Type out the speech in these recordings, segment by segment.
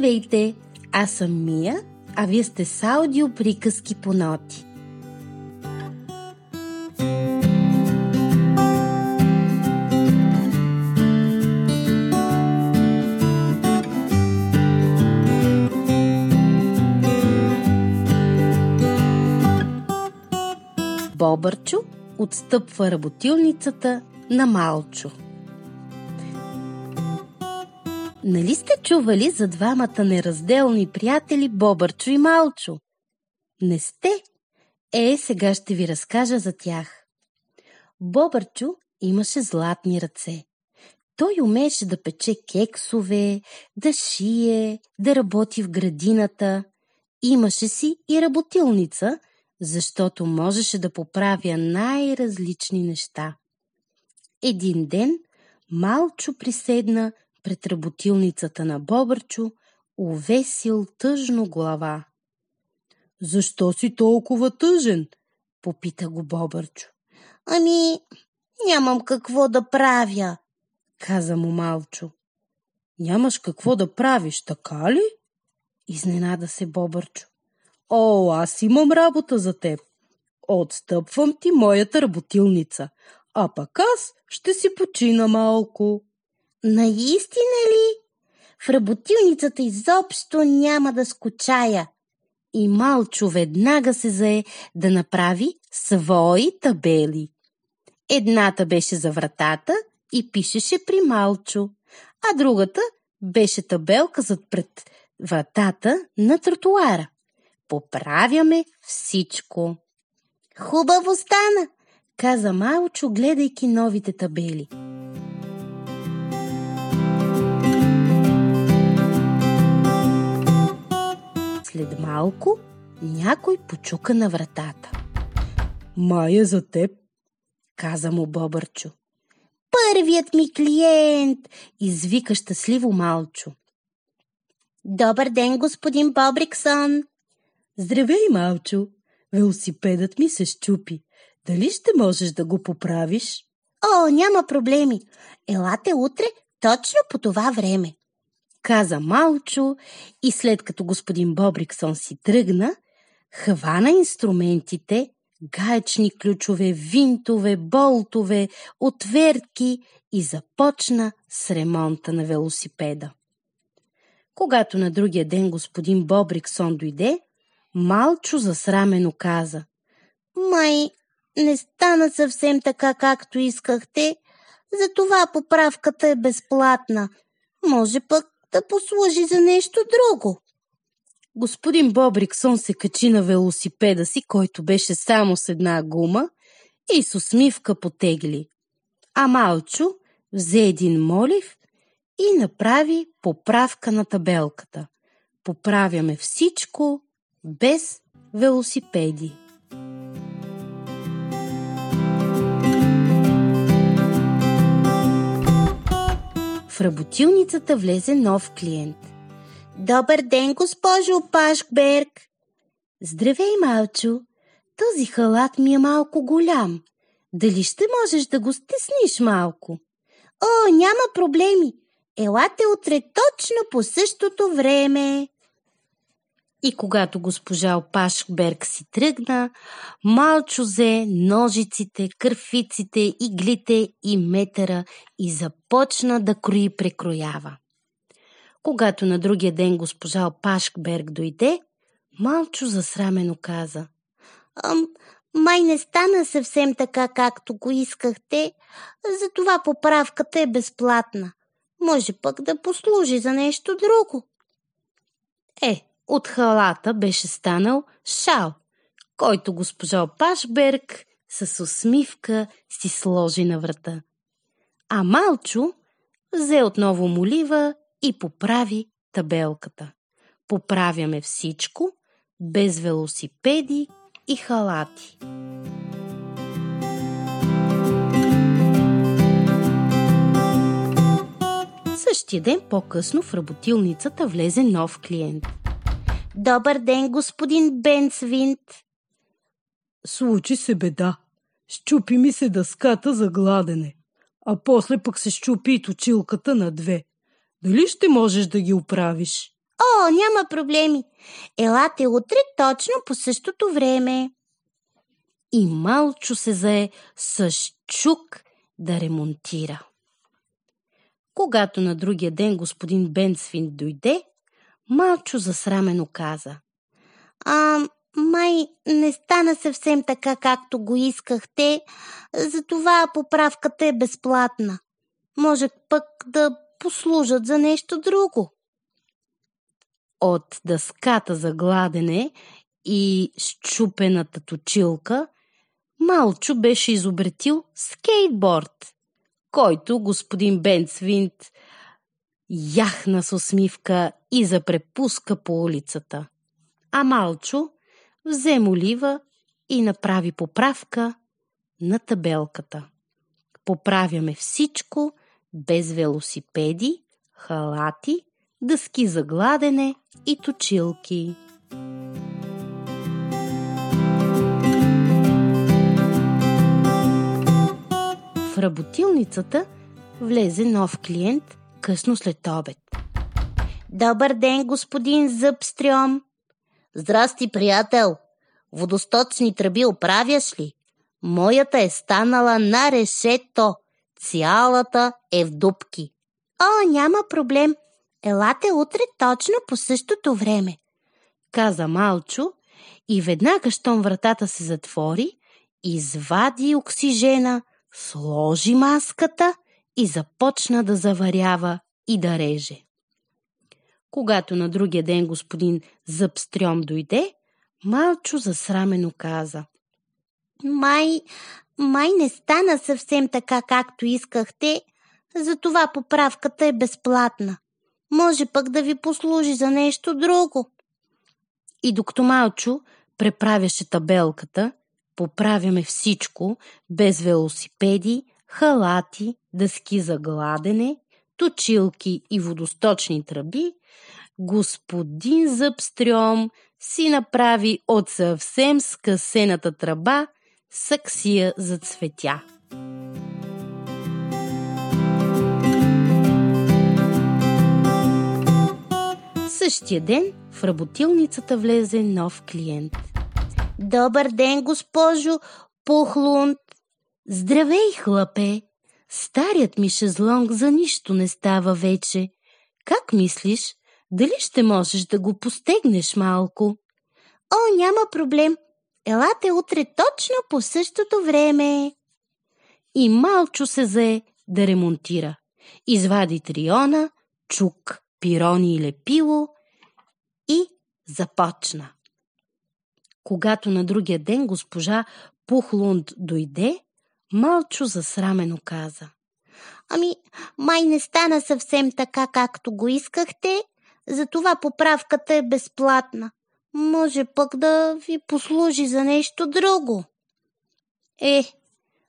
Здравейте! Аз съм Мия, а вие сте с аудио приказки по ноти. Бобърчо отстъпва работилницата на Малчо. Нали сте чували за двамата неразделни приятели Бобърчо и Малчо? Не сте? Е, сега ще ви разкажа за тях. Бобърчо имаше златни ръце. Той умееше да пече кексове, да шие, да работи в градината. Имаше си и работилница, защото можеше да поправя най-различни неща. Един ден Малчо приседна пред работилницата на Бобърчо, увесил тъжно глава. Защо си толкова тъжен? попита го Бобърчо. Ами, нямам какво да правя, каза му Малчо. Нямаш какво да правиш, така ли? Изненада се Бобърчо. О, аз имам работа за теб. Отстъпвам ти моята работилница, а пък аз ще си почина малко. Наистина ли? В работилницата изобщо няма да скучая. И Малчо веднага се зае да направи свои табели. Едната беше за вратата и пишеше при Малчо, а другата беше табелка зад пред вратата на тротуара. Поправяме всичко. Хубаво стана, каза Малчо, гледайки новите табели. Малко някой почука на вратата. Мая за теб, каза му Бобърчо. Първият ми клиент, извика щастливо Малчо. Добър ден, господин Бобриксон. Здравей, Малчо. Велосипедът ми се щупи. Дали ще можеш да го поправиш? О, няма проблеми. Елате утре точно по това време каза Малчо и след като господин Бобриксон си тръгна, хвана инструментите, гаечни ключове, винтове, болтове, отвертки и започна с ремонта на велосипеда. Когато на другия ден господин Бобриксон дойде, Малчо засрамено каза Май, не стана съвсем така, както искахте, затова поправката е безплатна. Може пък да послужи за нещо друго. Господин Бобриксон се качи на велосипеда си, който беше само с една гума, и с усмивка потегли. А Малчо взе един молив и направи поправка на табелката. Поправяме всичко без велосипеди. Работилницата влезе нов клиент. Добър ден, госпожо Пашкберг! Здравей, Малчо! Този халат ми е малко голям. Дали ще можеш да го стисниш малко? О, няма проблеми. Елате утре точно по същото време. И когато госпожа Опашберг си тръгна, Малчо взе ножиците, кърфиците, иглите и метъра и започна да крои прекроява. Когато на другия ден госпожа Опашберг дойде, Малчо засрамено каза Ам, май не стана съвсем така, както го искахте, затова поправката е безплатна. Може пък да послужи за нещо друго. Е, от халата беше станал шал, който госпожа Пашберг с усмивка си сложи на врата. А Малчо взе отново молива и поправи табелката. Поправяме всичко, без велосипеди и халати. Същия ден по-късно в работилницата влезе нов клиент – Добър ден, господин Бенсвинт. Случи се беда. Щупи ми се дъската за гладене, а после пък се щупи и точилката на две. Дали ще можеш да ги оправиш? О, няма проблеми. Елате утре точно по същото време. И Малчо се зае с чук да ремонтира. Когато на другия ден господин Бенсвин дойде, Малчо засрамено каза. А, май не стана съвсем така, както го искахте, затова поправката е безплатна. Може пък да послужат за нещо друго. От дъската за гладене и щупената точилка, Малчо беше изобретил скейтборд, който господин Бенцвинт яхна с усмивка и запрепуска по улицата. А Малчо взе молива и направи поправка на табелката. Поправяме всичко без велосипеди, халати, дъски за гладене и точилки. В работилницата влезе нов клиент късно след обед. Добър ден, господин Зъбстрём. Здрасти, приятел. Водосточни тръби оправяш ли? Моята е станала на решето. Цялата е в дупки. О, няма проблем. Елате утре точно по същото време. Каза Малчо и веднага, щом вратата се затвори, извади оксижена, сложи маската и започна да заварява и да реже. Когато на другия ден господин Зъбстрём дойде, Малчо засрамено каза. Май, май не стана съвсем така, както искахте, затова поправката е безплатна. Може пък да ви послужи за нещо друго. И докато Малчо преправяше табелката, поправяме всичко, без велосипеди, халати, дъски за гладене, точилки и водосточни тръби, господин Зъбстрём си направи от съвсем скъсената тръба саксия за цветя. Същия ден в работилницата влезе нов клиент. Добър ден, госпожо Пухлунд. Здравей, хлапе! Старият ми шезлонг за нищо не става вече. Как мислиш, дали ще можеш да го постегнеш малко? О, няма проблем. Елате утре точно по същото време. И Малчо се зае да ремонтира. Извади триона, чук, пирони и лепило и започна. Когато на другия ден госпожа Пухлунд дойде, Малчо засрамено каза. Ами, май не стана съвсем така, както го искахте, затова поправката е безплатна. Може пък да ви послужи за нещо друго. Е,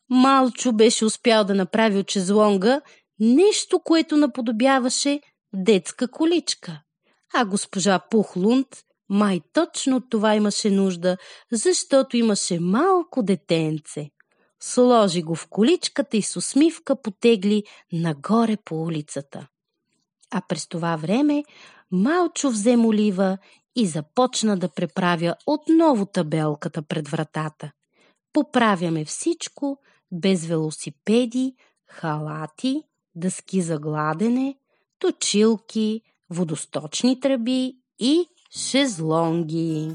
Малчо беше успял да направи от чезлонга нещо, което наподобяваше детска количка. А госпожа Пухлунд май точно от това имаше нужда, защото имаше малко детенце. Сложи го в количката и с усмивка потегли нагоре по улицата. А през това време Малчо взе молива и започна да преправя отново табелката пред вратата. Поправяме всичко, без велосипеди, халати, дъски за гладене, точилки, водосточни тръби и шезлонги.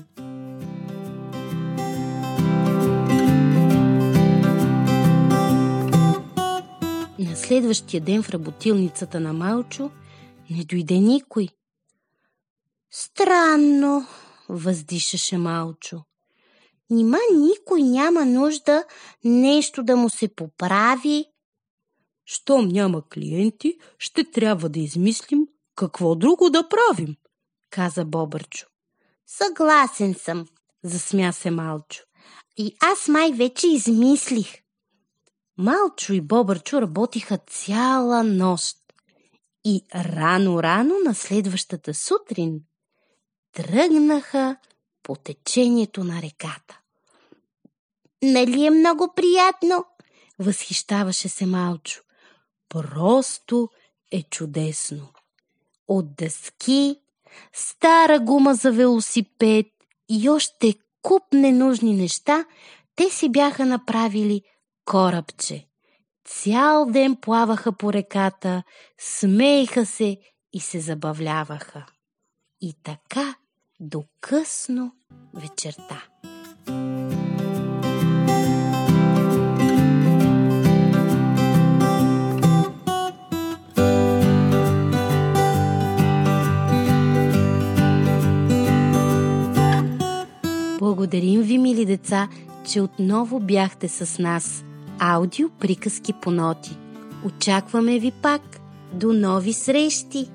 Следващия ден в работилницата на Малчо не дойде никой. Странно, въздишаше Малчо. Нима никой няма нужда нещо да му се поправи. Щом няма клиенти, ще трябва да измислим какво друго да правим, каза Бобърчо. Съгласен съм, засмя се Малчо. И аз май вече измислих. Малчо и Бобърчо работиха цяла нощ. И рано-рано на следващата сутрин тръгнаха по течението на реката. Нали е много приятно? Възхищаваше се Малчо. Просто е чудесно. От дъски стара гума за велосипед и още куп ненужни неща, те си бяха направили корабче. Цял ден плаваха по реката, смееха се и се забавляваха. И така до късно вечерта. Благодарим ви, мили деца, че отново бяхте с нас. Аудио приказки по ноти. Очакваме ви пак. До нови срещи!